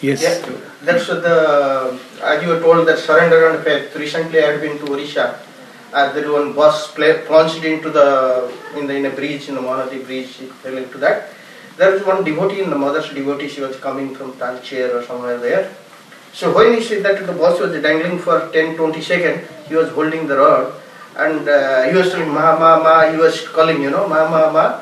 Yes. Yeah, that's the as you were told that surrender and faith. Recently, I had been to Odisha. Uh, there was one bus play, plunged into the in the in a breach in the Mahanadi breach. It fell into that. There was one devotee, in the mother's devotee. She was coming from Talcher or somewhere there. So when he said that the bus was dangling for 10-20 seconds, he was holding the rod and uh, he was telling ma ma ma. He was calling, you know, ma ma ma.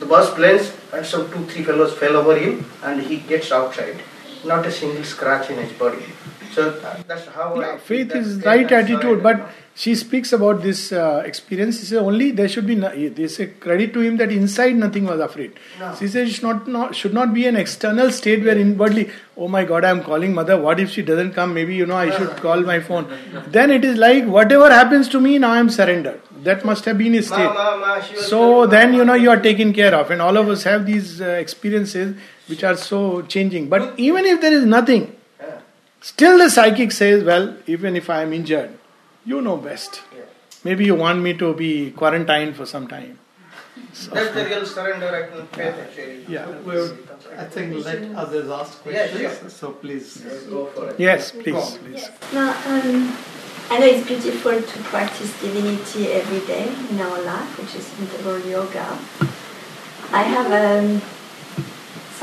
The bus plunged and some two three fellows fell over him and he gets outside not a single scratch in his body. So uh, that's how yeah, I faith is right attitude, but she speaks about this uh, experience. She says only there should be no, they say credit to him that inside nothing was afraid. No. She says it should not, not should not be an external state where inwardly, oh my God, I am calling mother. What if she doesn't come? Maybe you know I should call my phone. Then it is like whatever happens to me now I am surrendered. That must have been his state. ma, ma, was So then you know you are taken care of, and all of us have these uh, experiences which are so changing. But even if there is nothing, Still, the psychic says, Well, even if I am injured, you know best. Maybe you want me to be quarantined for some time. That's the real surrender act and faith actually. Yeah. We'll, I think let others ask Yeah, questions. sure. So please. Yes, go for it. Yes, please, please. Now, um, I know it's beautiful to practice divinity every day in our life, which is integral yoga. I have um,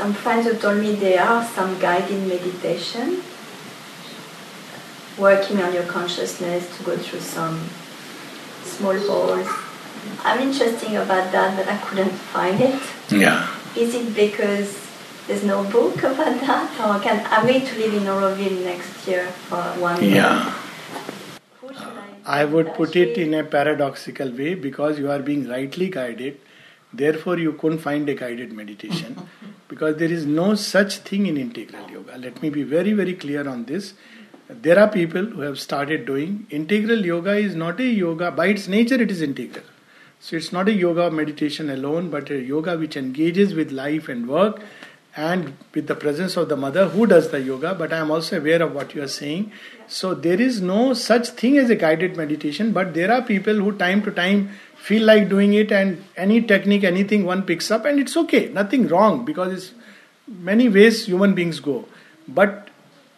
some friends who told me there are some guided meditation, working on your consciousness to go through some small holes. I'm interested about that, but I couldn't find it. Yeah. Is it because there's no book about that, or can I'm going to live in Auroville next year for one year? Yeah. I would put it in a paradoxical way because you are being rightly guided. Therefore, you couldn't find a guided meditation because there is no such thing in integral yoga. Let me be very, very clear on this. There are people who have started doing integral yoga is not a yoga by its nature, it is integral. So, it's not a yoga of meditation alone, but a yoga which engages with life and work and with the presence of the mother who does the yoga. But I am also aware of what you are saying. So, there is no such thing as a guided meditation, but there are people who, time to time, feel like doing it, and any technique, anything one picks up, and it's okay, nothing wrong because it's many ways human beings go. But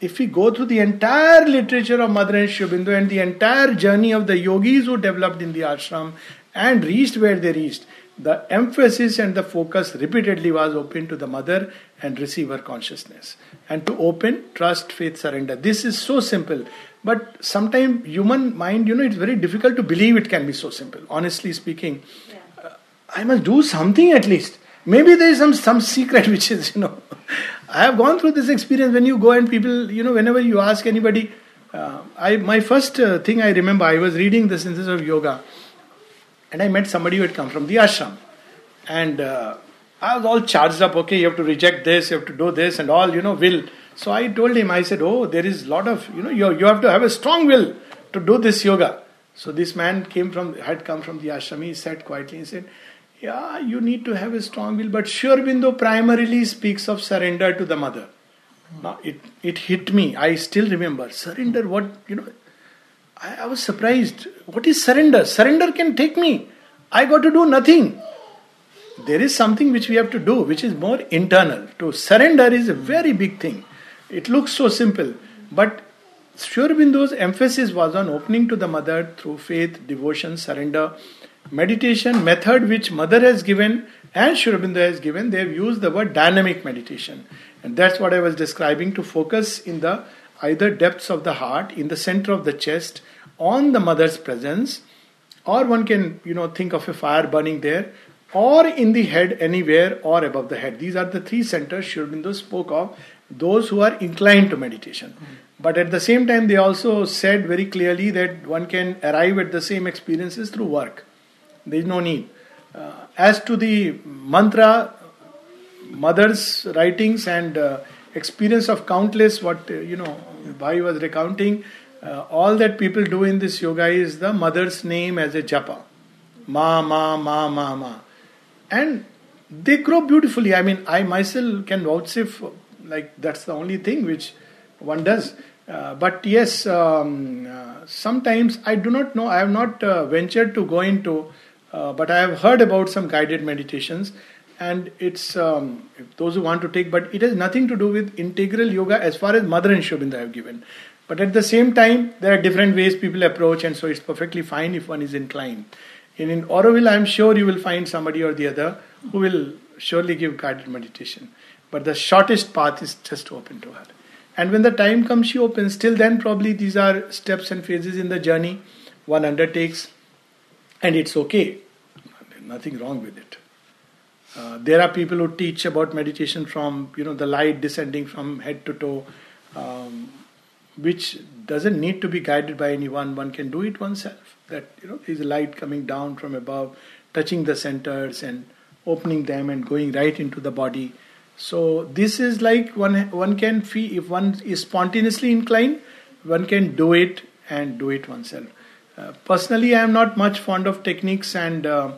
if we go through the entire literature of Mother and Sri Aurobindo and the entire journey of the yogis who developed in the ashram and reached where they reached, the emphasis and the focus repeatedly was open to the mother and receiver consciousness. And to open, trust, faith, surrender. This is so simple. But sometimes human mind, you know, it's very difficult to believe it can be so simple. Honestly speaking, uh, I must do something at least. Maybe there is some some secret which is, you know. I have gone through this experience when you go and people, you know, whenever you ask anybody, uh, I my first uh, thing I remember, I was reading the synthesis of yoga, and I met somebody who had come from the ashram, and uh, I was all charged up. Okay, you have to reject this, you have to do this, and all, you know, will. So I told him, I said, oh, there is a lot of, you know, you you have to have a strong will to do this yoga. So this man came from had come from the ashram. He sat quietly and said, yeah, you need to have a strong will, but Sri Aurobindo primarily speaks of surrender to the mother. Now it it hit me. I still remember surrender. What you know? I, I was surprised. What is surrender? Surrender can take me. I got to do nothing. There is something which we have to do, which is more internal. To surrender is a very big thing. It looks so simple, but Sri emphasis was on opening to the mother through faith, devotion, surrender, meditation method which mother has given and Sri has given. They have used the word dynamic meditation, and that's what I was describing to focus in the either depths of the heart, in the center of the chest, on the mother's presence, or one can you know think of a fire burning there, or in the head anywhere, or above the head. These are the three centers Sri Aurobindo spoke of. Those who are inclined to meditation. But at the same time, they also said very clearly that one can arrive at the same experiences through work. There is no need. Uh, as to the mantra, mother's writings and uh, experience of countless, what uh, you know, Bhai was recounting, uh, all that people do in this yoga is the mother's name as a japa. Ma, ma, ma, ma, ma. And they grow beautifully. I mean, I myself can vouchsafe, like, that's the only thing which one does. Uh, but yes, um, uh, sometimes I do not know, I have not uh, ventured to go into, uh, but I have heard about some guided meditations. and it's um, those who want to take, but it has nothing to do with integral yoga as far as Mother and Sri Aurobindo have given. But at the same time, there are different ways people approach, and so it's perfectly fine if one is inclined. And in Auroville, I'm sure you will find somebody or the other who will surely give guided meditation. But the shortest path is just open to her. And when the time comes, she opens. Till then, probably these are steps and phases in the journey one undertakes, and it's okay. Nothing wrong with it. Uh, there are people who teach about meditation from you know the light descending from head to toe, um, which doesn't need to be guided by anyone. One can do it oneself. That you know is light coming down from above, touching the centers and opening them and going right into the body. So this is like one one can feel if one is spontaneously inclined, one can do it and do it oneself. Uh, personally, I am not much fond of techniques and. Uh,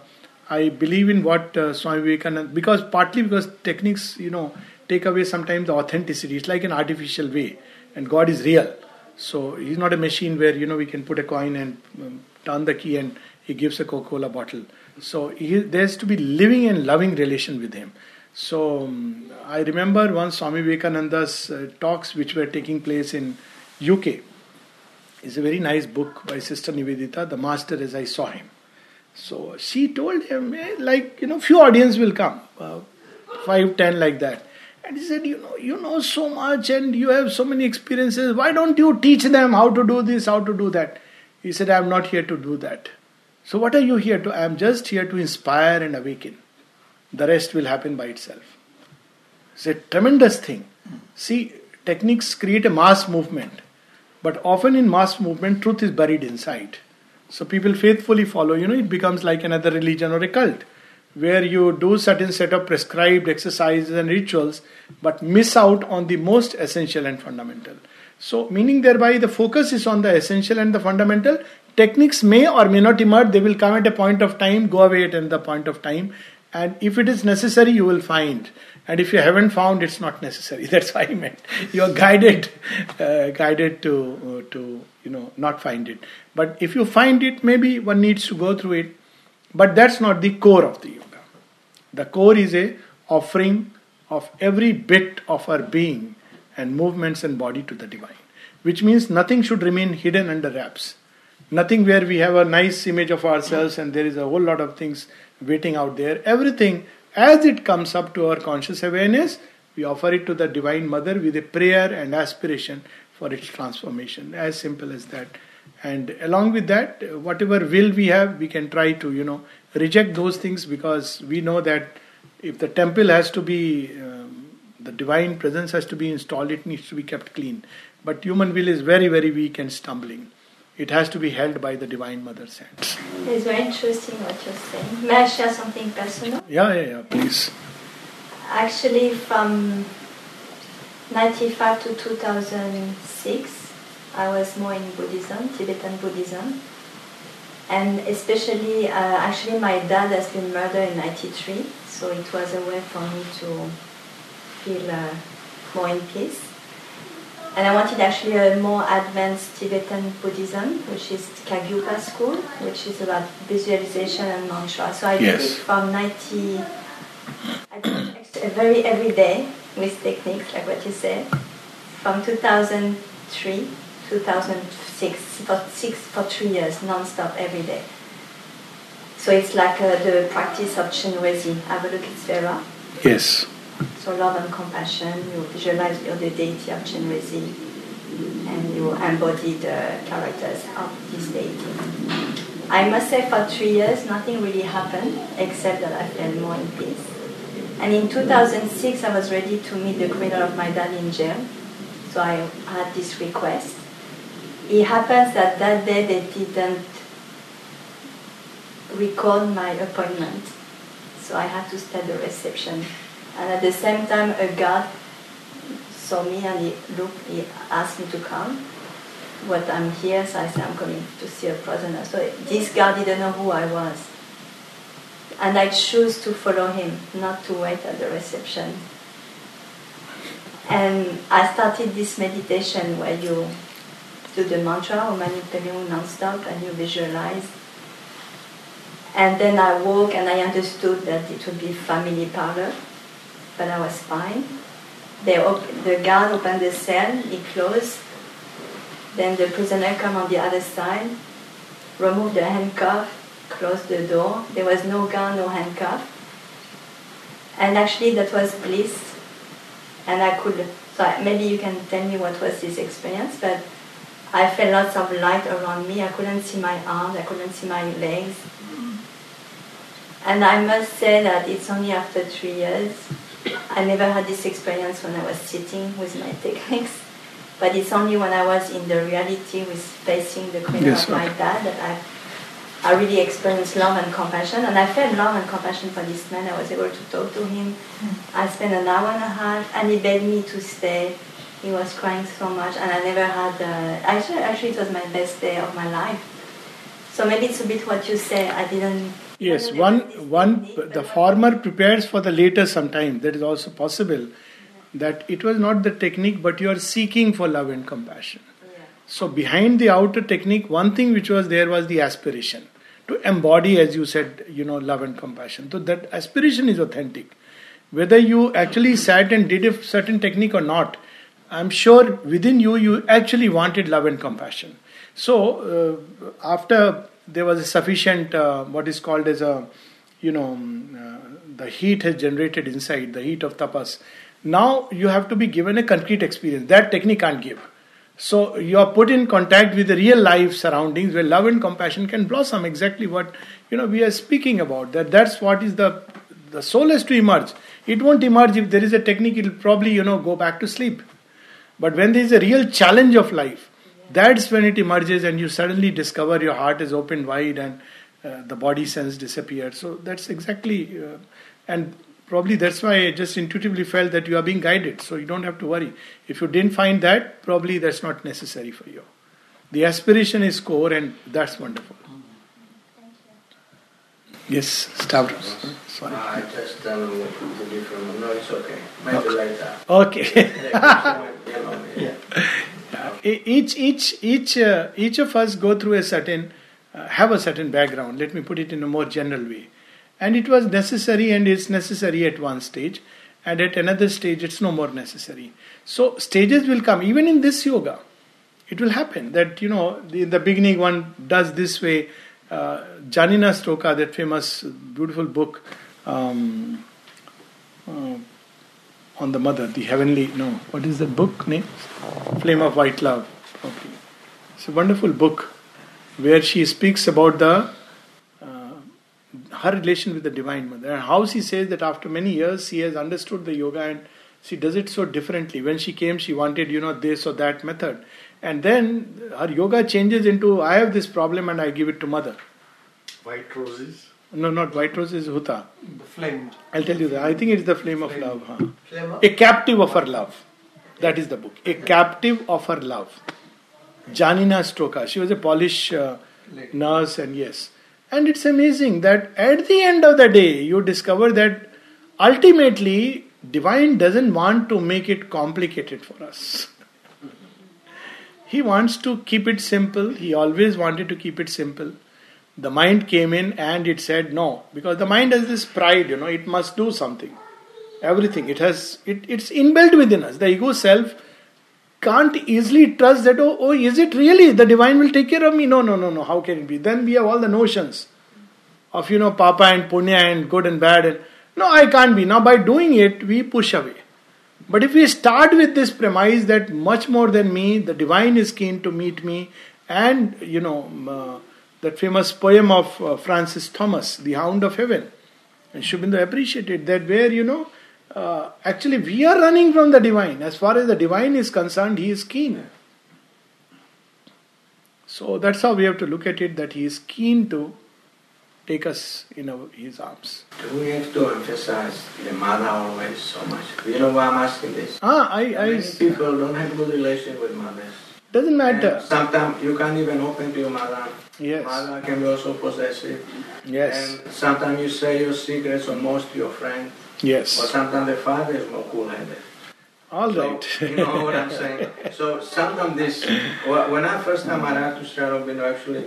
I believe in what uh, Swami Vivekananda because partly because techniques you know take away sometimes the authenticity. It's like an artificial way, and God is real. So He's not a machine where you know we can put a coin and um, turn the key and He gives a Coca-Cola bottle. So he, there's to be living and loving relation with Him. So um, I remember one Swami Vivekananda's uh, talks which were taking place in UK. It's a very nice book by Sister Nivedita, The Master as I Saw Him. So she told him, eh, like, you know, few audience will come, uh, five, ten, like that. And he said, you know, you know so much and you have so many experiences. Why don't you teach them how to do this, how to do that? He said, I am not here to do that. So what are you here to? I am just here to inspire and awaken. The rest will happen by itself. It's a tremendous thing. See, techniques create a mass movement, but often in mass movement, truth is buried inside. So people faithfully follow, you know, it becomes like another religion or a cult where you do certain set of prescribed exercises and rituals but miss out on the most essential and fundamental. So meaning thereby the focus is on the essential and the fundamental. Techniques may or may not emerge, they will come at a point of time, go away at the point of time, and if it is necessary, you will find. And if you haven't found, it's not necessary. That's why I meant you are guided, uh, guided to uh, to you know not find it. But if you find it, maybe one needs to go through it. But that's not the core of the yoga. The core is a offering of every bit of our being and movements and body to the divine, which means nothing should remain hidden under wraps. Nothing where we have a nice image of ourselves and there is a whole lot of things waiting out there. Everything, as it comes up to our conscious awareness, we offer it to the Divine Mother with a prayer and aspiration for its transformation. As simple as that and along with that whatever will we have we can try to you know reject those things because we know that if the temple has to be um, the divine presence has to be installed it needs to be kept clean. But human will is very very weak and stumbling. It has to be held by the divine mother's hands it's very interesting what you're saying. May i share something personal? Yeah yeah yeah please. Actually from 95 to 2006 I was more in Buddhism, Tibetan Buddhism. And especially, uh, actually, my dad has been murdered in 93, so it was a way for me to feel uh, more in peace. And I wanted actually a more advanced Tibetan Buddhism, which is Kagyupa school, which is about visualization and mantra. So I yes. did it from 90, I did it very every day with techniques, like what you said, from 2003 2006 for six for three years non-stop every day. So it's like uh, the practice of Chenrezig, Avalokitesvara. Yes. So love and compassion, you visualize you're the deity of Chenrezig and you embody the characters of this deity. I must say for three years nothing really happened except that I felt more in peace. And in 2006 I was ready to meet the criminal of my dad in jail. So I had this request it happens that that day they didn't recall my appointment, so I had to stay at the reception. And at the same time, a guard saw me and he looked, he asked me to come. What I'm here, so I said I'm coming to see a prisoner. So this guard didn't know who I was. And I chose to follow him, not to wait at the reception. And I started this meditation where you do the mantra or Mani Padme non-stop and you visualize. And then I woke and I understood that it would be family parlor, but I was fine. They op- the guard opened the cell, he closed. Then the prisoner come on the other side, removed the handcuff, closed the door. There was no gun, no handcuff. And actually that was bliss. And I could, so maybe you can tell me what was this experience, but I felt lots of light around me. I couldn't see my arms, I couldn't see my legs. And I must say that it's only after three years. I never had this experience when I was sitting with my techniques, but it's only when I was in the reality with facing the queen Yes, of my dad that I, I really experienced love and compassion. And I felt love and compassion for this man. I was able to talk to him. Mm. I spent an hour and a half, and he begged me to stay. He was crying so much, and I never had. Uh, actually, actually, it was my best day of my life. So maybe it's a bit what you say. I didn't. Yes, I one there was this one the former prepares for the later sometimes. That is also possible. That it was not the technique, but you are seeking for love and compassion. Yeah. So behind the outer technique, one thing which was there was the aspiration to embody, as you said, you know, love and compassion. So that aspiration is authentic. Whether you actually sat and did a certain technique or not, I'm sure within you you actually wanted love and compassion. So uh, after there was a sufficient uh, what is called as a you know um, uh, the heat has generated inside the heat of tapas. Now you have to be given a concrete experience that technique can't give. So you are put in contact with the real life surroundings where love and compassion can blossom. Exactly what you know we are speaking about. That that's what is the the soul has to emerge. It won't emerge if there is a technique. It'll probably you know go back to sleep. But when there is a real challenge of life, that's when it emerges and you suddenly discover your heart is opened wide and uh, the body sense disappears. So that's exactly, uh, and probably that's why I just intuitively felt that you are being guided. So you don't have to worry. If you didn't find that, probably that's not necessary for you. The aspiration is core and that's wonderful. Yes, Stavros. Sorry. I just um, the different. No, it's okay. Maybe later. Okay. yeah. Each each each uh, each of us go through a certain uh, have a certain background let me put it in a more general way and it was necessary and it's necessary at one stage and at another stage it's no more necessary so stages will come even in this yoga it will happen that you know the- in the beginning one does this way uh, janina stoka that famous beautiful book um, uh, on the mother, the heavenly, no, what is the book name? Flame of White Love. Okay. It's a wonderful book where she speaks about the uh, her relation with the Divine Mother and how she says that after many years she has understood the yoga and she does it so differently. When she came, she wanted, you know, this or that method. And then her yoga changes into I have this problem and I give it to mother. White roses, No, not white roses, Huta. the flame. I'll tell you that. I think it's the flame of love. Huh? Flame of- A captive of her love. That is the book. A captive of her love. Janina Stoka. She was a Polish uh, nurse, and yes. And it's amazing that at the end of the day, you discover that ultimately, divine doesn't want to make it complicated for us. He wants to keep it simple. He always wanted to keep it simple. The mind came in and it said no, because the mind has this pride, you know, it must do something. Everything. It has it, it's inbuilt within us. The ego self can't easily trust that, oh, oh, is it really? The divine will take care of me? No, no, no, no. How can it be? Then we have all the notions of, you know, papa and punya and good and bad. And no, I can't be. Now, by doing it, we push away. But if we start with this premise that much more than me, the divine is keen to meet me, and, you know, uh, that famous poem of uh, Francis Thompson, The Hound of Heaven, and Sri Aurobindo appreciated that where, you know, uh, actually we are running from the divine. As far as the divine is concerned, he is keen. So that's how we have to look at it that he is keen to take us in our, his arms. Do we have to emphasize the mother always so much? You know why I'm asking this? Ah, I, I Many people don't have good relation with mothers. doesn't matter. Sometimes you can't even open to your mother. Yes, Mother can be also possessive. yes, And sometimes you say your secrets almost to your friend. Or yes. sometimes the father is more cool-headed. All So, right. you know what I'm saying? So sometimes this, when I first time arrived to Sri Aurobindo, actually,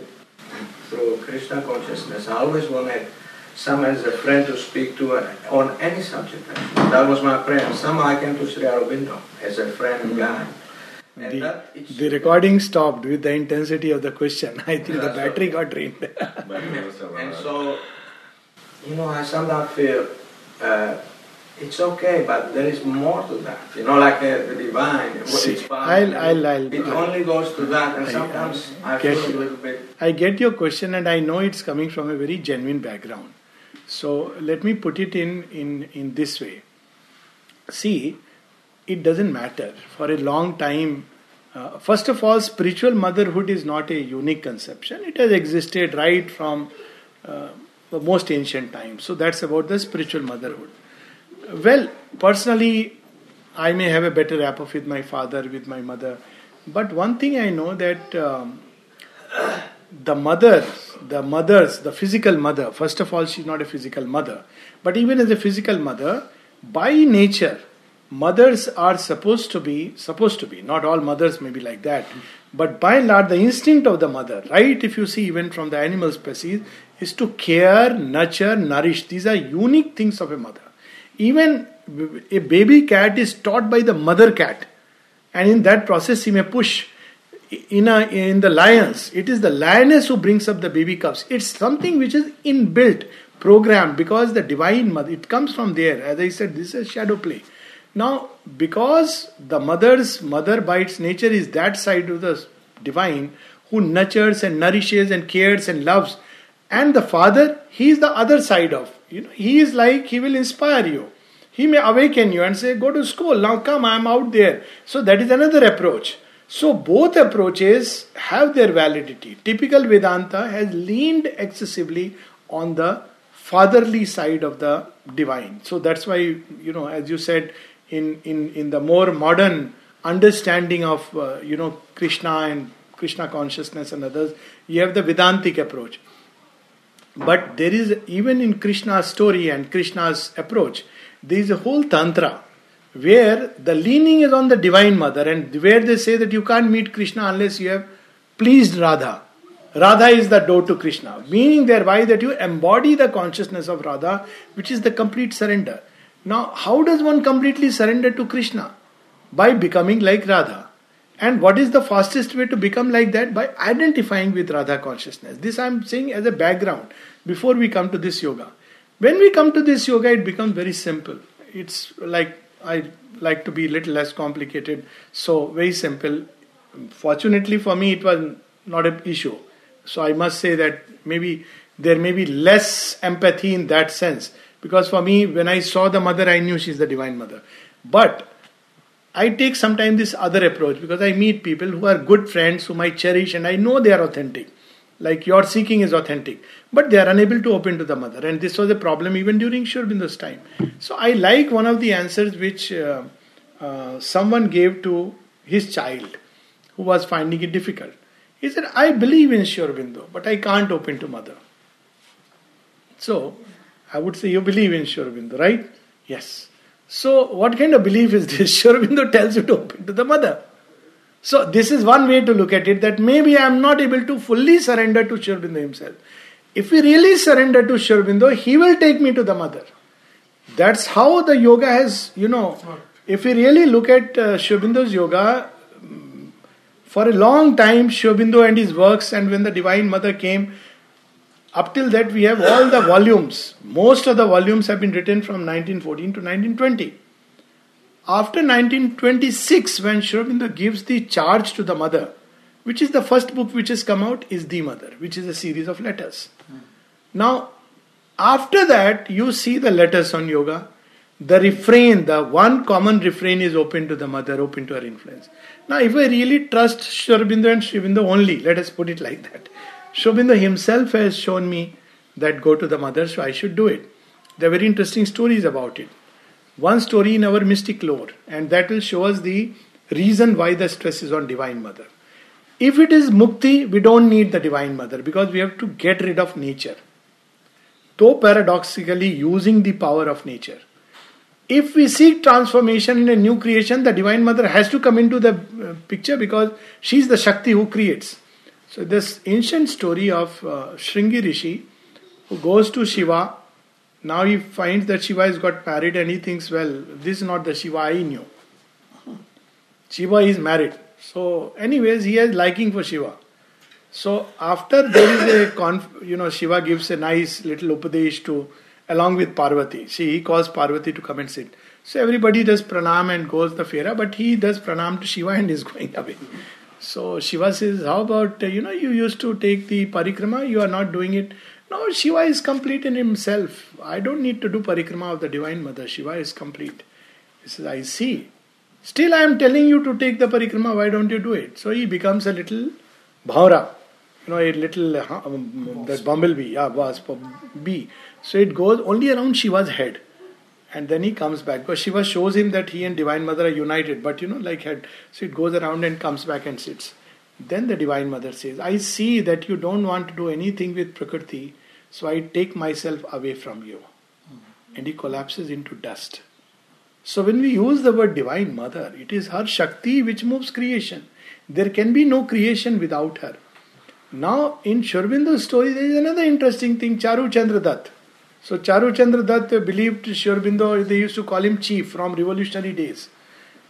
through Krishna consciousness. I always wanted some as a friend to speak to on any subject. Actually. That was my prayer. Somehow I came to Sri Aurobindo as a friend and guide. And The, that the recording stopped with the intensity of the question. I think the Yeah, so- battery got drained. and so, you know, I sometimes feel uh, it's okay, but there is more to that. You know, like uh, the divine. See, I'll- I'll- I'll- it only goes to that, and I- sometimes I I, feel get a little bit. I get your question, and I know it's coming from a very genuine background. So let me put it in in in this way. See, it doesn't matter for a long time. Uh, first of all, spiritual motherhood is not a unique conception. It has existed right from uh, the most ancient times. So that's about the spiritual motherhood. Well, personally, I may have a better rapport with my father, with my mother, but one thing I know that. Um, the mother, the mothers, the physical mother, first of all, she's not a physical mother, but even as a physical mother, by nature, mothers are supposed to be, supposed to be, not all mothers may be like that, but by and large, the instinct of the mother, right, if you see even from the animal species, is to care, nurture, nourish. These are unique things of a mother. Even a baby cat is taught by the mother cat, and in that process, he may push in a in the lions. It is the lioness who brings up the baby cubs. It's something which is inbuilt programmed because the divine mother it comes from there. As i said this is shadow play. Now because the mother's mother by its nature is that side of the divine who nurtures and nourishes and cares and loves and the father he is the other side of you know he is like he will inspire you he may awaken you and say go to school now come i am out there so that is another approach so both approaches have their validity. Typical Vedanta has leaned excessively on the fatherly side of the divine. So that's why you know, as you said, in in in the more modern understanding of uh, you know Krishna and Krishna consciousness and others, you have the Vedantic approach. But there is even in Krishna's story and Krishna's approach, there is a whole tantra where the leaning is on the divine mother and where they say that you can't meet krishna unless you have pleased radha. Radha is the door to krishna meaning thereby that you embody the consciousness of radha which is the complete surrender. Now how does one completely surrender to krishna? By becoming like radha and what is the fastest way to become like that by identifying with radha consciousness this i'm saying as a background before we come to this yoga when we come to this yoga it becomes very simple it's like I like to be a little less complicated. So, very simple. Fortunately for me, it was not an issue. So, I must say that maybe there may be less empathy in that sense. Because for me, when I saw the mother, I knew she's the divine mother. But I take sometimes this other approach because I meet people who are good friends whom I cherish and I know they are authentic. Like your seeking is authentic, but they are unable to open to the mother, and this was a problem even during Sri time. So I like one of the answers which uh, uh, someone gave to his child who was finding it difficult. He said, "I believe in Sri but I can't open to mother." So I would say you believe in Sri right? Yes. So what kind of belief is this? Sri tells you to open to the mother. So this is one way to look at it that maybe I am not able to fully surrender to Sri himself. If we really surrender to Sri he will take me to the mother. That's how the yoga has, you know, if we really look at uh, yoga, mm, for a long time, Sri Aurobindo and his works, and when the Divine Mother came, up till that we have all the volumes. Most of the volumes have been written from 1914 to 1920. After 1926, when Sri gives the charge to the mother, which is the first book which has come out, is The Mother, which is a series of letters. Hmm. Now, after that, you see the letters on yoga. The refrain, the one common refrain is open to the mother, open to her influence. Now, if I really trust Sri and Sri only, let us put it like that. Sri Aurobindo himself has shown me that go to the mother, so I should do it. There are very interesting stories about it. One story in our mystic lore, and that will show us the reason why the stress is on Divine Mother. If it is mukti, we don't need the Divine Mother because we have to get rid of nature. Though paradoxically using the power of nature. If we seek transformation in a new creation, the Divine Mother has to come into the uh, picture because she is the Shakti who creates. So, this ancient story of uh, Shringi Rishi who goes to Shiva. Now he finds that Shiva has got married and he thinks, well, this is not the Shiva I knew. Shiva is married. So, anyways, he has liking for Shiva. So, after there is a conf, you know, Shiva gives a nice little upadesh to, along with Parvati. See, he calls Parvati to come and sit. So, everybody does pranam and goes the fera, but he does pranam to Shiva and is going away. So, Shiva says, How about, you know, you used to take the parikrama, you are not doing it. No, Shiva is complete in himself. I don't need to do parikrama of the Divine Mother. Shiva is complete. He says, I see. Still, I am telling you to take the parikrama. Why don't you do it? So he becomes a little bhaura, you know, a little uh, um, that bumblebee, yeah, wasp, bee. So it goes only around Shiva's head, and then he comes back because Shiva shows him that he and Divine Mother are united. But you know, like head, so it goes around and comes back and sits. Then the Divine Mother says, I see that you don't want to do anything with Prakriti, so I take myself away from you. And he collapses into dust. So when we use the word Divine Mother, it is her Shakti which moves creation. There can be no creation without her. Now, in Sri Aurobindo's story, there is another interesting thing Charu Chandra Dutt. So, Charu Chandra Dutt believed Sri they used to call him chief from revolutionary days.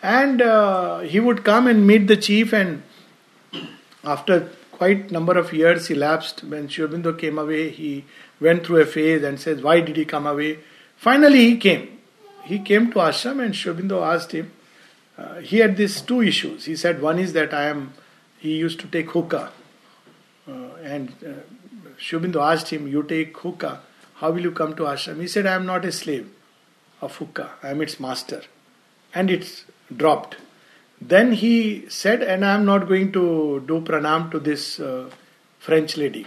And uh, he would come and meet the chief and after quite number of years elapsed, when Sri came away, he went through a phase and says, Why did he come away? Finally, he came. He came to ashram and Sri asked him, uh, he had these two issues. He said, One is that I am, he used to take hookah. Uh, and uh, asked him, You take hookah, how will you come to ashram? He said, I am not a slave of hookah, I am its master. And it's dropped. Then he said, and I am not going to do pranam to this uh, French lady,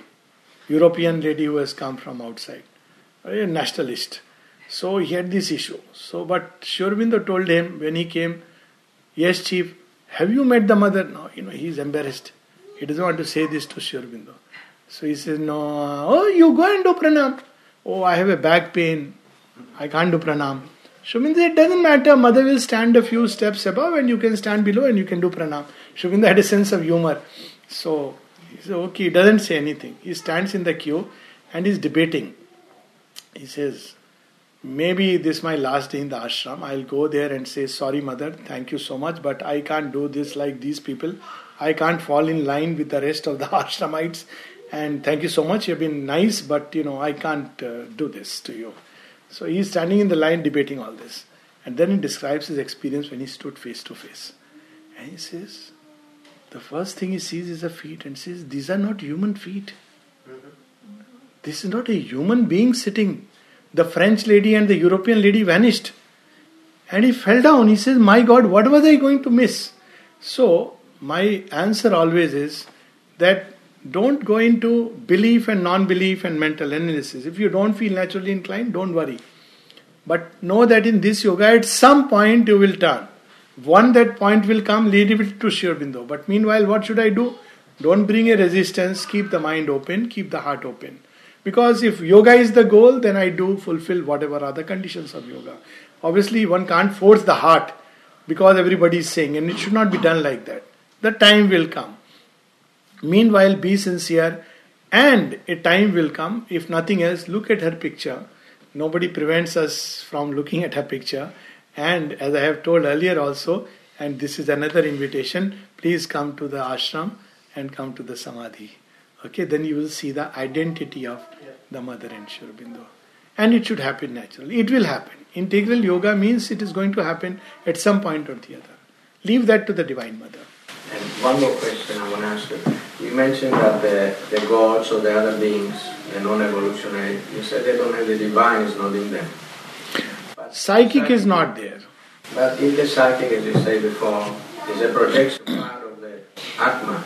European lady who has come from outside, a nationalist. So he had this issue. So, but Sri Aurobindo told him when he came, Yes, chief, have you met the mother? No, you know, he is embarrassed. He doesn't want to say this to Sri Aurobindo. So he says, No, oh, you go and do pranam. Oh, I have a back pain. I can't do pranam. Means it doesn't matter. Mother will stand a few steps above and you can stand below and you can do pranam. Sri Aurobindo had a sense of humor. So he said, okay, he doesn't say anything. He stands in the queue and he's debating. He says, maybe this is my last day in the ashram. I'll go there and say, sorry, mother, thank you so much, but I can't do this like these people. I can't fall in line with the rest of the ashramites. And thank you so much. You've been nice, but you know, I can't uh, do this to you. So he's standing in the line debating all this. And then he describes his experience when he stood face to face. And he says, the first thing he sees is the feet and says, These are not human feet. This is not a human being sitting. The French lady and the European lady vanished. And he fell down. He says, My God, what was I going to miss? So, my answer always is that don't go into belief and non belief and mental analysis. If you don't feel naturally inclined, don't worry. But know that in this yoga, at some point you will turn. One that point will come, lead it to Sri Aurobindo. But meanwhile, what should I do? Don't bring a resistance, keep the mind open, keep the heart open. Because if yoga is the goal, then I do fulfill whatever the conditions of yoga. Obviously, one can't force the heart because everybody is saying, and it should not be done like that. The time will come. Meanwhile, be sincere, and a time will come, if nothing else, look at her picture. Nobody prevents us from looking at her picture. And as I have told earlier also, and this is another invitation, please come to the ashram and come to the samadhi. Okay, then you will see the identity of the mother and Sri Aurobindo. And it should happen naturally. It will happen. Integral yoga means it is going to happen at some point or the other. Leave that to the Divine Mother. And one more question I want to ask you. You mentioned that the, the gods or the other beings, the non-evolutionary, you said they don't have the divine is not in them. But Psychic is not there. But if the psychic, as you said before, is a projection part of the Atma,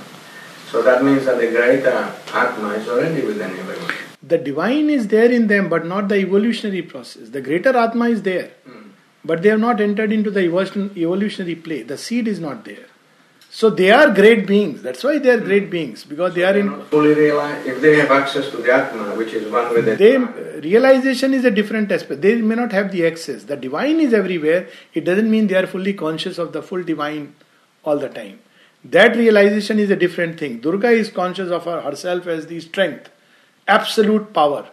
so that means that the greater Atma is already within everyone. The divine is there in them, but not the evolutionary process. The greater Atma is there, Hmm. but they have not entered into the evolutionary play. The seed is not there. So they are great beings. That's why they are great beings because they are in. fully realize if they have access to the Atma, which is one with the They realization is a different aspect. They may not have the access. The divine is everywhere. It doesn't mean they are fully conscious of the full divine all the time. That realization is a different thing. Durga is conscious of her, herself as the strength, absolute power.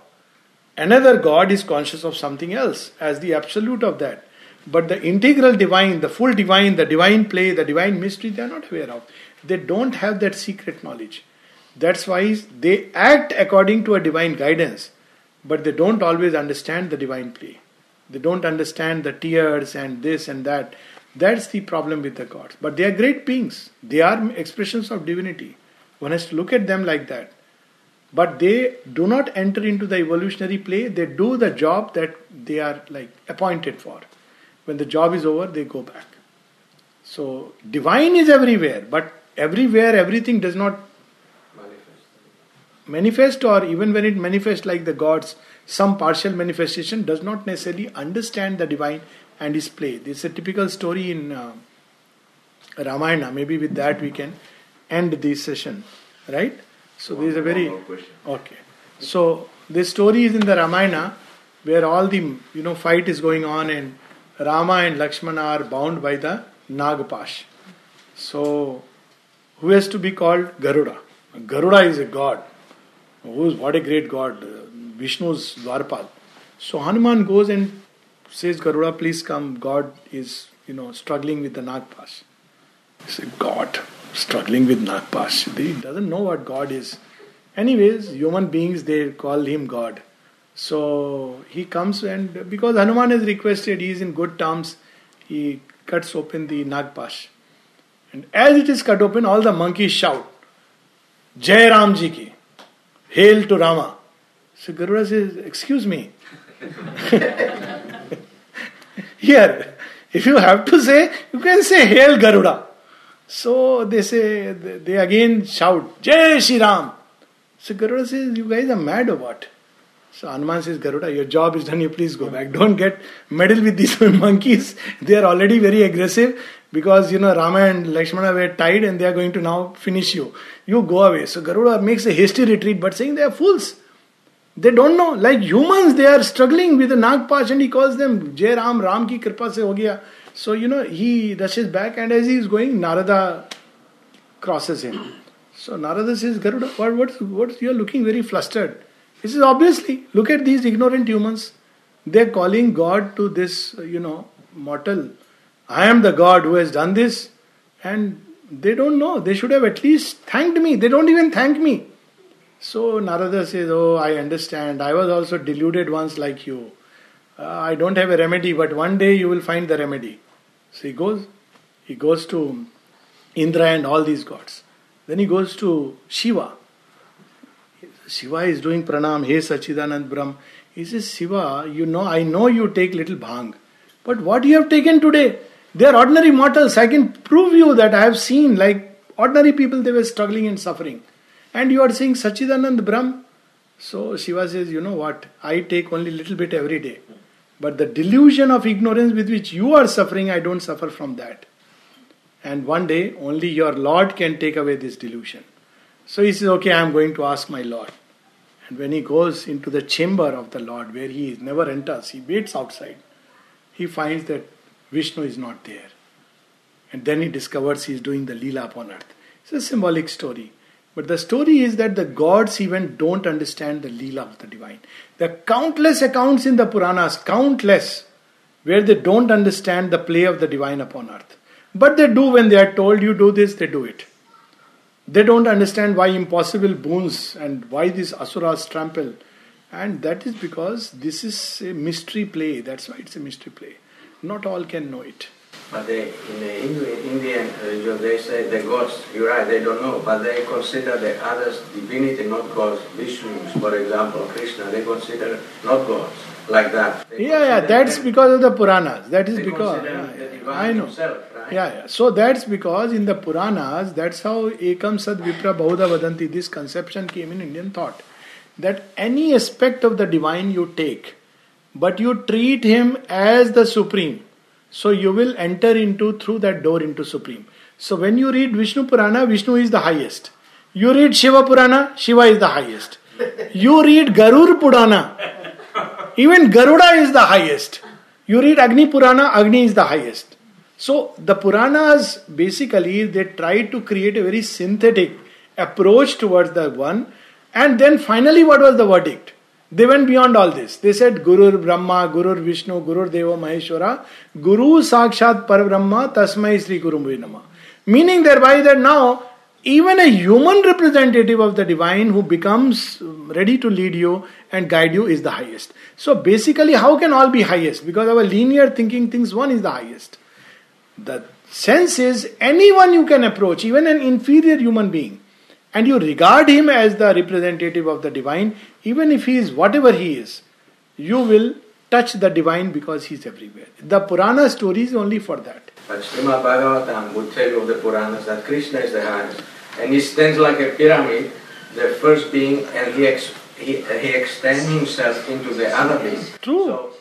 Another God is conscious of something else as the absolute of that. But the integral divine, the full divine, the divine play, the divine mystery, they are not aware of. They don't have that secret knowledge. That's why they act according to a divine guidance, but they don't always understand the divine play. They don't understand the tears and this and that. That's the problem with the gods. But they are great beings. They are expressions of divinity. One has to look at them like that. But they do not enter into the evolutionary play. They do the job that they are like appointed for. When the job is over, they go back. So divine is everywhere, but everywhere everything does not manifest. or even when it manifests like the gods some partial manifestation does not necessarily understand the divine and his play. This is a typical story in uh, ramayana. Maybe with that we can end this session right? So this is a very okay. So this story is in the ramayana where all the you know fight is going on and rama and lakshmana are bound by the nagpash so who has to be called garuda garuda is a god Who's what a great god, Vishnu's Dwarpal. So Hanuman goes and says, Garuda, please come. God is, you know, struggling with the Nagpash. He said, God, struggling with Nagpash. He doesn't know what God is. Anyways, human beings, they call him God. So he comes and because Hanuman has requested, he is in good terms, he cuts open the Nagpash. And as it is cut open, all the monkeys shout, Jai Ramji ki. Hail to Rama. So Garuda says, Excuse me. Here, if you have to say, you can say Hail Garuda. So they say, they again shout, Jai Shri Ram. So Garuda says, You guys are mad or what? So Hanuman says, Garuda, your job is done, you please go back. Don't get meddled with these monkeys. They are already very aggressive because you know Rama and Lakshmana were tied and they are going to now finish you. You go away. So Garuda makes a hasty retreat, but saying they are fools. They don't know. Like humans, they are struggling with the Nagpash and he calls them Jai Ram, Ram ki kripa se ho gaya. So you know he rushes back and as he is going, Narada crosses him. So Narada says, Garuda, what, what, what, you are looking very flustered. He says, obviously, look at these ignorant humans. They are calling God to this, you know, mortal I am the God who has done this, and they don't know. They should have at least thanked me. They don't even thank me. So Narada says, Oh, I understand. I was also deluded once like you. Uh, I don't have a remedy, but one day you will find the remedy. So he goes. He goes to Indra and all these gods. Then he goes to Shiva. Shiva is doing pranam. Hey Sachidanand Brahm. He says, Shiva, you know, I know you take little bhang. But what you have taken today? They are ordinary mortals. I can prove you that I have seen, like ordinary people, they were struggling and suffering. And you are saying Sachidanand Brahm. So Shiva says, you know what? I take only little bit every day. But the delusion of ignorance with which you are suffering, I don't suffer from that. And one day, only your Lord can take away this delusion. So he says, okay, I am going to ask my Lord. And when he goes into the chamber of the Lord, where he never enters, he waits outside. He finds that Vishnu is not there. And then he discovers he is doing the Leela upon earth. It's a symbolic story. But the story is that the gods even don't understand the Leela of the divine. There are countless accounts in the Puranas, countless, where they don't understand the play of the divine upon earth. But they do when they are told you do this, they do it. They don't understand why impossible boons and why these asuras trample. And that is because this is a mystery play. That's why it's a mystery play. Not all can know it. But they, in the Indian religion, they say the gods, you're right, they don't know, but they consider the others divinity, not gods. Vishnu, for example, Krishna, they consider not gods like that. They yeah, yeah, that's them, because of the Puranas. That is because. Yeah, I know. Himself, right? Yeah, yeah. So that's because in the Puranas, that's how Ekam Sad Vipra Bahuda Vadanti, this conception came in Indian thought. That any aspect of the divine you take, but you treat him as the supreme so you will enter into through that door into supreme. So when you read vishnu purana vishnu is the highest. You read shiva purana shiva is the highest. You read garur purana even garuda is the highest. You read agni purana agni is the highest. So the Puranas basically they try to create a very synthetic approach towards the one, and then finally, what was the verdict? They went beyond all this. They said Guru Brahma, Guru Vishnu, Guru Deva Maheshwara, Guru Sakshat Parabrahma, Tasmai Sri Guru Nama. Meaning thereby that now even a human representative of the divine who becomes ready to lead you and guide you is the highest. So basically, how can all be highest? Because our linear thinking thinks one is the highest. The sense is anyone you can approach, even an inferior human being, and you regard him as the representative of the divine, even if he is whatever he is, you will touch the divine because he is everywhere. The Purana story is only for that. But Srimad Bhagavatam would tell you of the Puranas that Krishna is the highest. And he stands like a pyramid, the first being, and he, ex- he, he extends himself into the other being. True. So,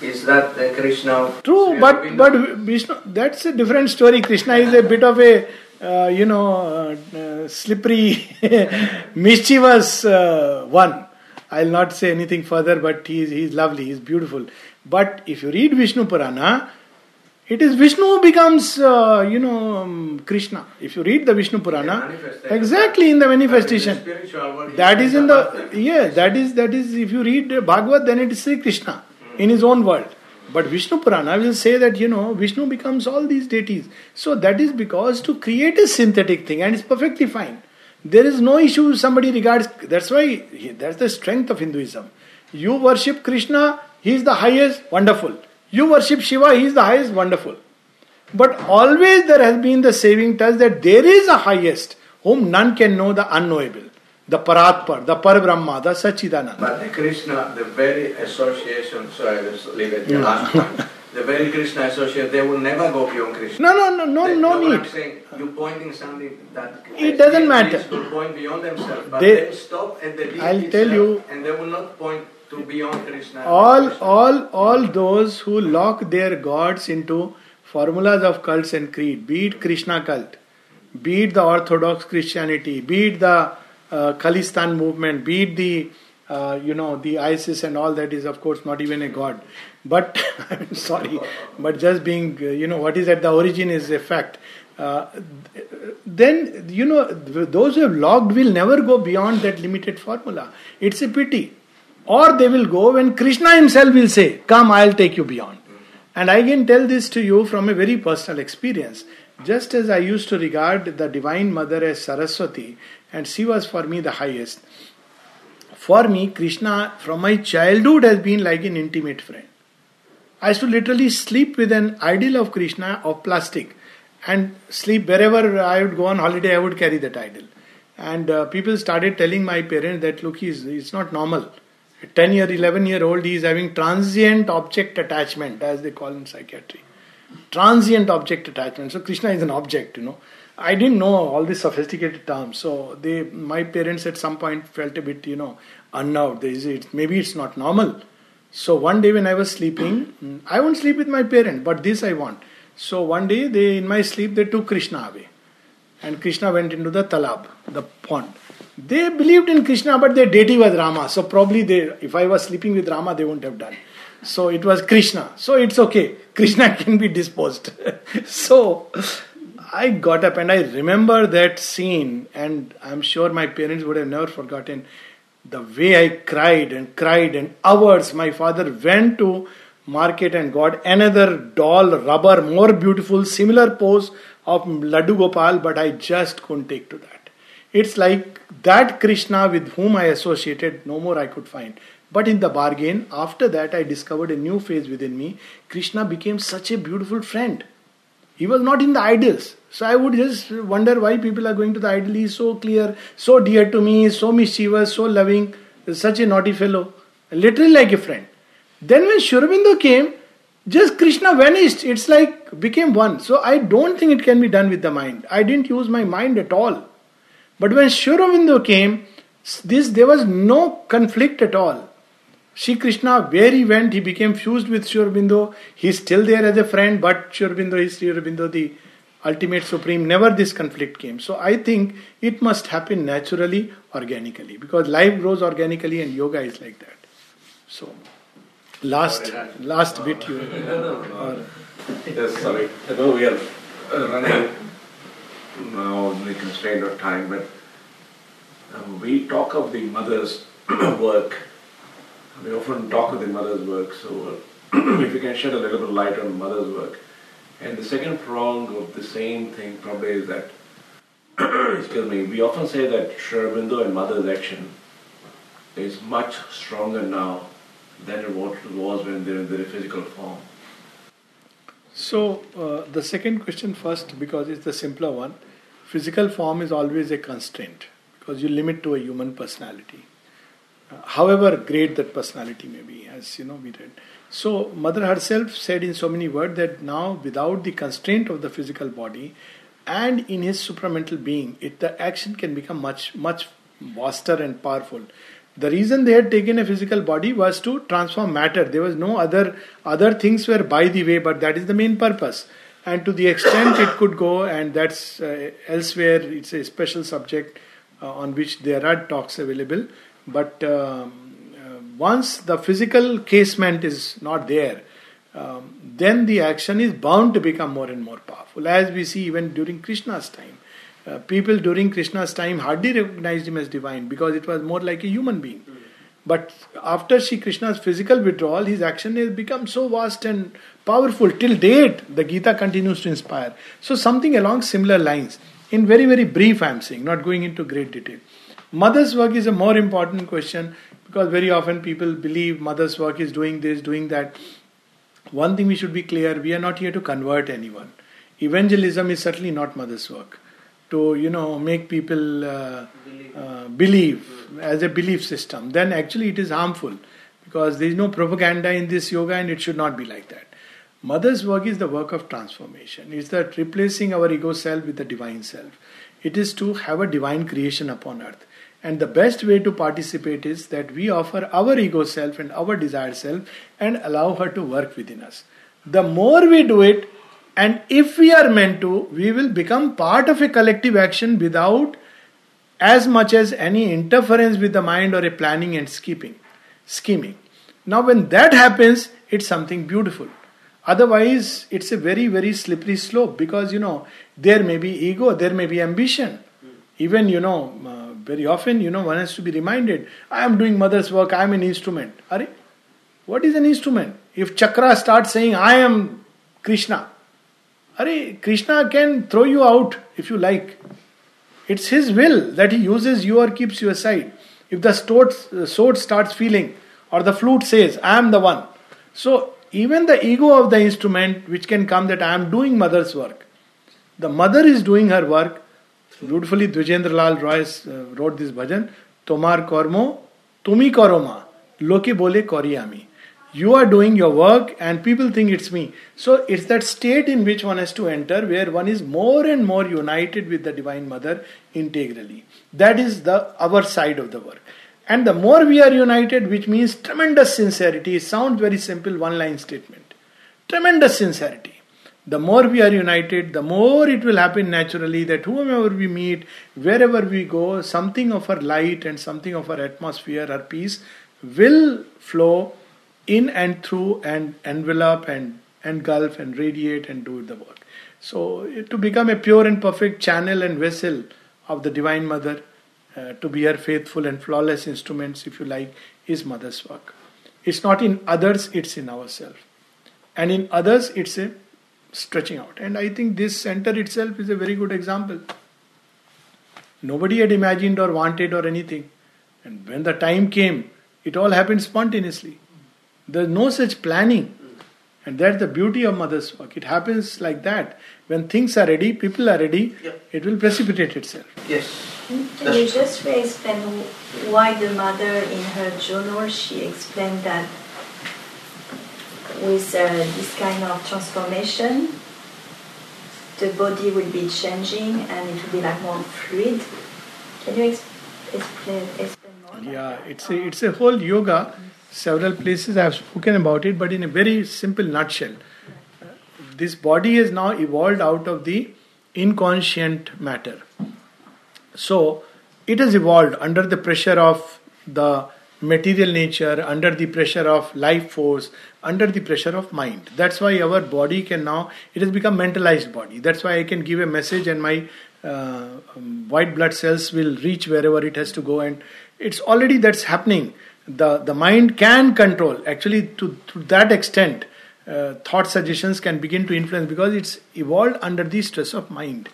is that the Krishna True, Sri but Aurobindo? but Vishnu, that's a different story. Krishna is a bit of a uh, you know uh, uh, slippery, mischievous uh, one. I'll not say anything further, but he's he's lovely, he's beautiful. But if you read Vishnu Purana, it is Vishnu who becomes uh, you know um, Krishna. If you read the Vishnu Purana, manifestation. exactly in the But in the manifestation. world, That is in above the yeah. That is that is if you read Bhagavad, then it is Sri Krishna in his own world. But Vishnu Purana I will say that you know Vishnu becomes all these deities. So that is because to create a synthetic thing, and it's perfectly fine. There is no issue. Somebody regards. That's why that's the strength of Hinduism. You worship Krishna, he is the highest. Wonderful. You worship Shiva, he is the highest. Wonderful. But always there has been the saving touch that there is a highest whom none can know the unknowable. The Paratpar, the Parabrahma, the Sachidananda. But the Krishna, the very association, sorry, let's leave it the last one. The very Krishna association, they will never go beyond Krishna. No, no, no, no, They- no what I'm need. saying, you pointing something that It doesn't matter. will point beyond themselves, but They- they, stop at the I'll tell you- and they will not point to beyond Krishna. All, Krishna. all, all those who lock their gods into formulas of cults and creed, be it Krishna cult, be it the Orthodox Christianity, be it the uh, Khalistan movement, be it the uh, you know the ISIS and all that is of course not even a god. But I'm sorry, but just being uh, you know what is at the origin is a fact. Uh, then you know those who have logged will never go beyond that limited formula. It's a pity. Or they will go when Krishna himself will say, Come, I'll take you beyond. And I can tell this to you from a very personal experience. Just as I used to regard the Divine Mother as Saraswati, and she was for me the highest, for me, Krishna from my childhood has been like an intimate friend. I used to literally sleep with an idol of Krishna of plastic and sleep wherever I would go on holiday, I would carry that idol. And uh, people started telling my parents that look, he's, it's not normal. A 10 year, 11 year old, he is having transient object attachment, as they call in psychiatry. Transient object attachment. So Krishna is an object, you know. I didn't know all these sophisticated terms. So they, my parents at some point felt a bit, you know, unnerved. They said, maybe it's not normal. So one day when I was sleeping, I won't sleep with my parent, but this I want. So one day they, in my sleep, they took Krishna away, and Krishna went into the talab, the pond. They believed in Krishna, but their deity was Rama. So probably they, if I was sleeping with Rama, they wouldn't have done. So it was Krishna. So it's okay. Krishna can be disposed. so I got up and I remember that scene, and I'm sure my parents would have never forgotten the way I cried and cried, and hours my father went to market and got another doll, rubber, more beautiful, similar pose of Laddu Gopal, but I just couldn't take to that. It's like that Krishna with whom I associated, no more I could find. But in the bargain, after that, I discovered a new phase within me. Krishna became such a beautiful friend. He was not in the idols. So I would just wonder why people are going to the idol. He is so clear, so dear to me, so mischievous, so loving, such a naughty fellow, literally like a friend. Then when Sri Aurobindo came, just Krishna vanished. It's like became one. So I don't think it can be done with the mind. I didn't use my mind at all. But when Sri Aurobindo came, this there was no conflict at all. Sri Krishna, where he went, he became fused with Sri Aurobindo. He's still there as a friend, but Sri Aurobindo is Sri Aurobindo, the ultimate supreme. Never this conflict came. So I think it must happen naturally, organically, because life grows organically and yoga is like that. So. Last, last bit you. Or, Yes, sorry. I know we are uh, running now only constrained of time, but um, we talk of the mother's work. We often talk of the mother's work, so uh, if you can shed a little bit of light on mother's work. And the second prong of the same thing probably is that, excuse me, we often say that Sri Aurobindo and mother's action is much stronger now than it was when they're in their physical form. So, uh, the second question first, because it's the simpler one. Physical form is always a constraint because you limit to a human personality. However great that personality may be, as you know, we read. So, Mother herself said in so many words that now, without the constraint of the physical body and in his supramental being, it, the action can become much, much vaster and powerful. The reason they had taken a physical body was to transform matter. There was no other other things were by the way, but that is the main purpose. And to the extent it could go, and that's uh, elsewhere, it's a special subject uh, on which there are talks available. But um, uh, once the physical casement is not there, um, then the action is bound to become more and more powerful, as we see even during Krishna's time. Uh, people during Krishna's time hardly recognized him as divine because it was more like a human being. But after Sri Krishna's physical withdrawal, his action has become so vast and powerful. Till date, the Gita continues to inspire. So, something along similar lines. In very, very brief, I am saying, not going into great detail. Mother's work is a more important question because very often people believe mother's work is doing this, doing that. One thing we should be clear we are not here to convert anyone. Evangelism is certainly not mother's work. To you know make people uh, uh, believe as a belief system then actually it is harmful because there is no propaganda in this yoga and it should not be like that. Mother's work is the work of transformation. It's that replacing our ego self with the divine self. It is to have a divine creation upon earth and the best way to participate is that we offer our ego self and our desired self and allow her to work within us the more we do it and if we are meant to, we will become part of a collective action without as much as any interference with the mind or a planning and scheming. Now, when that happens, it's something beautiful. Otherwise, it's a very, very slippery slope because you know there may be ego, there may be ambition. Even you know, uh, very often you know one has to be reminded, I am doing mother's work, I am an instrument. Are what is an instrument? If Chakra starts saying, I am Krishna, Are Krishna can throw you out if you like. It's his will that he uses you or keeps you aside. If the uh, sword starts feeling, or the flute says, I am the one. So, even the ego of the instrument, which can come that I am doing mother's work, the mother is doing her work. Beautifully, Dvijendra Lal Roy uh, wrote this bhajan Tomar kormo, tumi koroma, loke bole koriyami you are doing your work and people think it's me. So it's that state in which one has to enter where one is more and more united with the Divine Mother integrally. That is the our side of the work. And the more we are united, which means tremendous sincerity, it sounds very simple, one line statement. Tremendous sincerity. The more we are united, the more it will happen naturally that whomever we meet, wherever we go, something of our light and something of our atmosphere, our peace will flow in and through and envelop and engulf and radiate and do the work. So, to become a pure and perfect channel and vessel of the Divine Mother, uh, to be her faithful and flawless instruments, if you like, is Mother's work. It's not in others, it's in ourselves. And in others, it's a stretching out. And I think this center itself is a very good example. Nobody had imagined or wanted or anything. And when the time came, it all happened spontaneously. There's no such planning. And that's the beauty of mother's work. It happens like that. When things are ready, people are ready, it will precipitate itself. Yes. Can you just explain why the mother in her journal she explained that with uh, this kind of transformation, the body will be changing and it will be like more fluid. Can you explain, explain more? Yeah, it's a, it's a whole yoga several places I have spoken about it, but in a very simple nutshell. This body has now evolved out of the inconscient matter. So, it has evolved under the pressure of the material nature, under the pressure of life force, under the pressure of mind. That's why our body can now, it has become mentalized body. That's why I can give a message and my uh, um, white blood cells will reach wherever it has to go and it's already that's happening. The, the mind can control, actually to, to that extent, uh, thought suggestions can begin to influence because it's evolved under the stress of mind.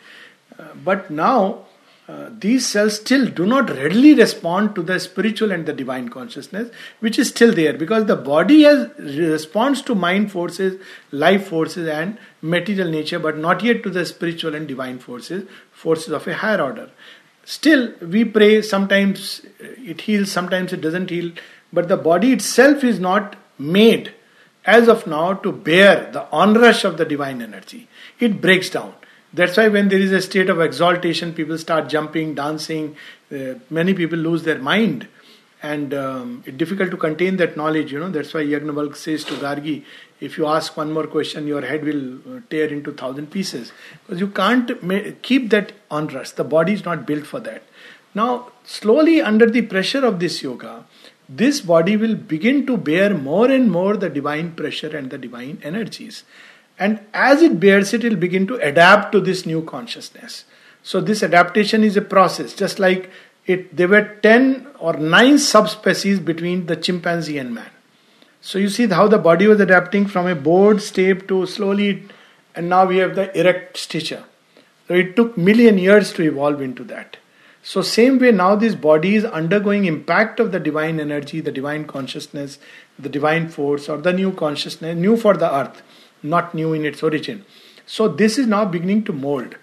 Uh, but now, uh, these cells still do not readily respond to the spiritual and the divine consciousness, which is still there because the body has responds to mind forces, life forces, and material nature, but not yet to the spiritual and divine forces, forces of a higher order. Still, we pray. Sometimes it heals, sometimes it doesn't heal, but the body itself is not made as of now to bear the onrush of the divine energy. It breaks down that's why when there is a state of exaltation, people start jumping, dancing. Uh, many people lose their mind, and um, it's difficult to contain that knowledge. You know that's why Yajnavalkya says to Gargi, if you ask one more question, your head will uh, tear into thousand pieces because you can't ma- keep that on rest. The body is not built for that. Now, slowly under the pressure of this yoga, this body will begin to bear more and more the divine pressure and the divine energies. And as it bears it, it will begin to adapt to this new consciousness. So this adaptation is a process, just like it there were 10 or 9 subspecies between the chimpanzee and man. So you see how the body was adapting from a bored state to slowly and now we have the erect stature. So it took million years to evolve into that. So same way now this body is undergoing impact of the divine energy, the divine consciousness, the divine force or the new consciousness, new for the earth not new in its origin. So this is now beginning to mold.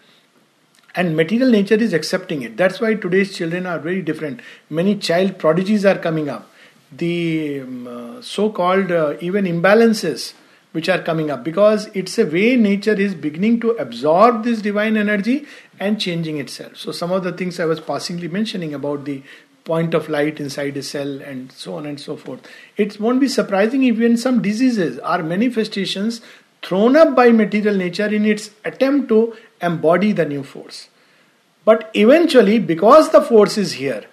And material nature is accepting it. That's why today's children are very different. Many child prodigies are coming up. The um, uh, so called uh, even imbalances which are coming up because it's a way nature is beginning to absorb this divine energy and changing itself. So, some of the things I was passingly mentioning about the point of light inside a cell and so on and so forth. It won't be surprising if even some diseases are manifestations thrown up by material nature in its attempt to embody the new force. But eventually, because the force is here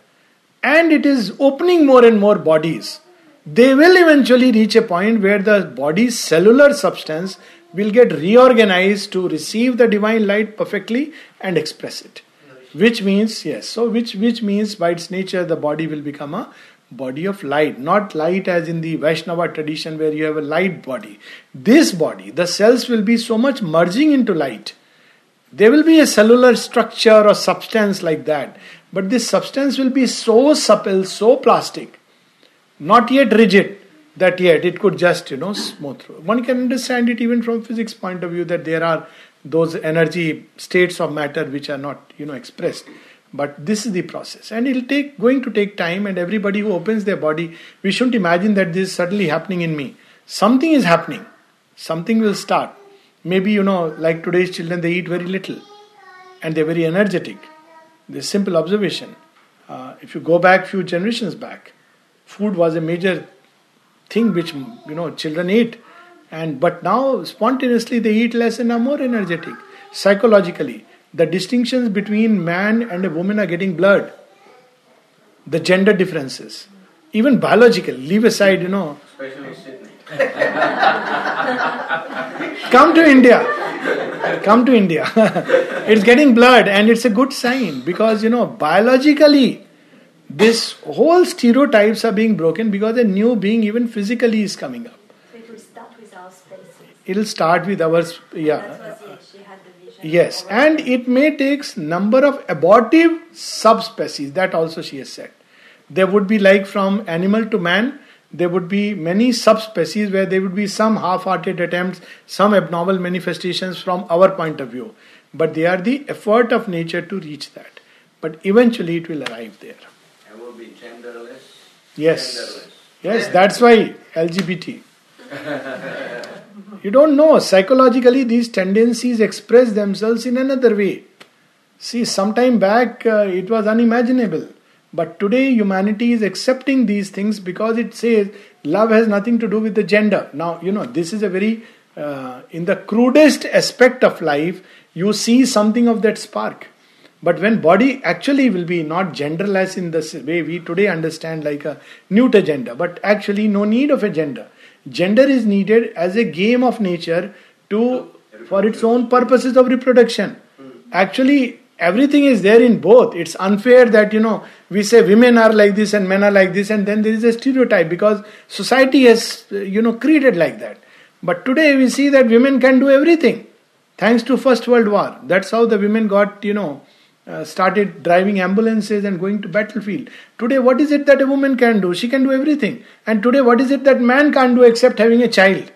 and it is opening more and more bodies, they will eventually reach a point where the body's cellular substance will get reorganized to receive the divine light perfectly and express it. Which means, yes, so which, which means by its nature the body will become a body of light, not light as in the Vaishnava tradition where you have a light body. This body, the cells will be so much merging into light. There will be a cellular structure or substance like that, but this substance will be so supple, so plastic, not yet rigid, that yet it could just, you know, smooth through. One can understand it even from physics point of view that there are those energy states of matter which are not, you know, expressed but this is the process. And it'll take going to take time and everybody who opens their body we shouldn't imagine that this is suddenly happening in me. Something is happening. Something will start. Maybe you know like today's children they eat very little and they're very energetic. This simple observation. Uh, if you go back few generations back food was a major thing which you know children ate. And but now spontaneously they eat less and are more energetic psychologically the distinctions between man and a woman are getting blurred. The gender differences, even biological, leave aside, you know. Come to India. Come to India. it's getting blurred and it's a good sign because, you know, biologically, this whole stereotypes are being broken because a new being, even physically, is coming up. So it will start with our spaces. It'll start with our, yeah. Yes, and it may take number of abortive subspecies. That also she has said. There would be like from animal to man. There would be many subspecies where there would be some half-hearted attempts, some abnormal manifestations from our point of view. But they are the effort of nature to reach that. But eventually it will arrive there. And will be genderless. Yes. Genderless. Yes, that's why LGBT. You don't know. Psychologically, these tendencies express themselves in another way. See, some time back uh, it was unimaginable. But today, humanity is accepting these things because it says love has nothing to do with the gender. Now, you know, this is a very, uh, in the crudest aspect of life, you see something of that spark. But when body actually will be not genderless in the way we today understand, like a neuter gender, but actually no need of a gender. Gender is needed as a game of nature to for its own purposes of reproduction. Hmm. Actually, everything is there in both. It's unfair that you know we say women are like this and men are like this, and then there is a stereotype because society has you know created like that. But today we see that women can do everything, thanks to First World War. That's how the women got you know uh, started driving ambulances and going to battlefield. Today, what is it that a woman can do? She can do everything. And today, what is it that man can't do except having a child?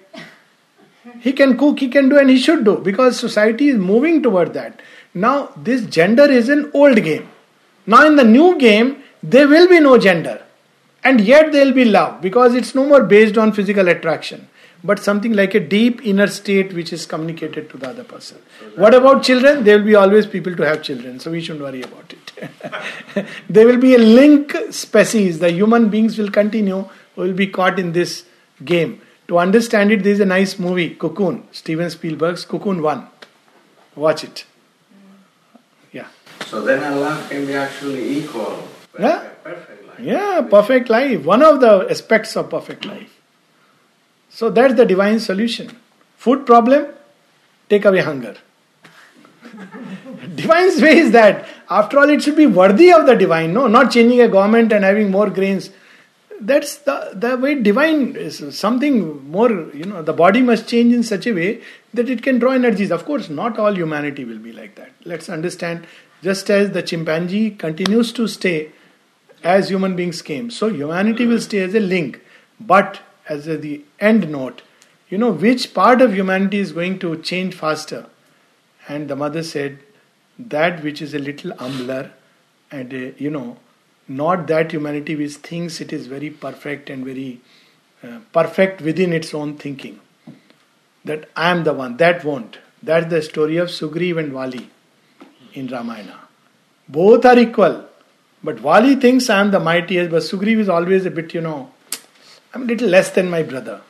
He can cook, he can do, and he should do because society is moving toward that. Now, this gender is an old game. Now, in the new game, there will be no gender. And yet, there will be love because it's no more based on physical attraction but something like a deep inner state which is communicated to the other person. What about children? There will be always people to have children, so we shouldn't worry about it. there will be a link species, the human beings will continue, will be caught in this game. To understand it, there is a nice movie, Cocoon, Steven Spielberg's Cocoon 1. Watch it. Yeah. So then Allah can be actually equal. Yeah. Perfect life. Yeah, perfect life. One of the aspects of perfect life. So that's the divine solution. Food problem, take away hunger. Divine's way is that, after all, it should be worthy of the divine, no, not changing a government and having more grains. That's the, the way divine is something more, you know, the body must change in such a way that it can draw energies. Of course, not all humanity will be like that. Let's understand, just as the chimpanzee continues to stay as human beings came, so humanity will stay as a link. But as a, the end note, you know, which part of humanity is going to change faster? And the mother said, that which is a little humbler and, uh, you know, not that humanity which thinks it is very perfect and very uh, perfect within its own thinking. That I am the one, that won't. That's the story of Sugriv and Vali in Ramayana. Both are equal, but Vali thinks I am the mightiest, but Sugriv is always a bit, you know, I'm a little less than my brother.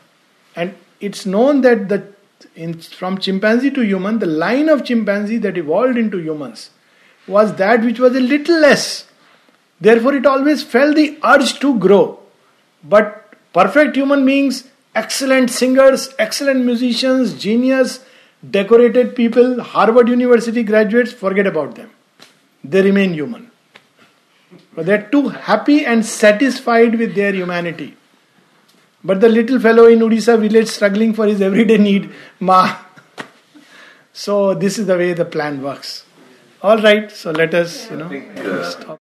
And it's known that the in, from chimpanzee to human, the line of chimpanzee that evolved into humans was that which was a little less. Therefore, it always felt the urge to grow. But perfect human beings, excellent singers, excellent musicians, genius, decorated people, Harvard University graduates, forget about them. They remain human. But they're too happy and satisfied with their humanity. But the little fellow in Odisha village struggling for his everyday need, ma. So this is the way the plan works. All right, so let us, you know, stop.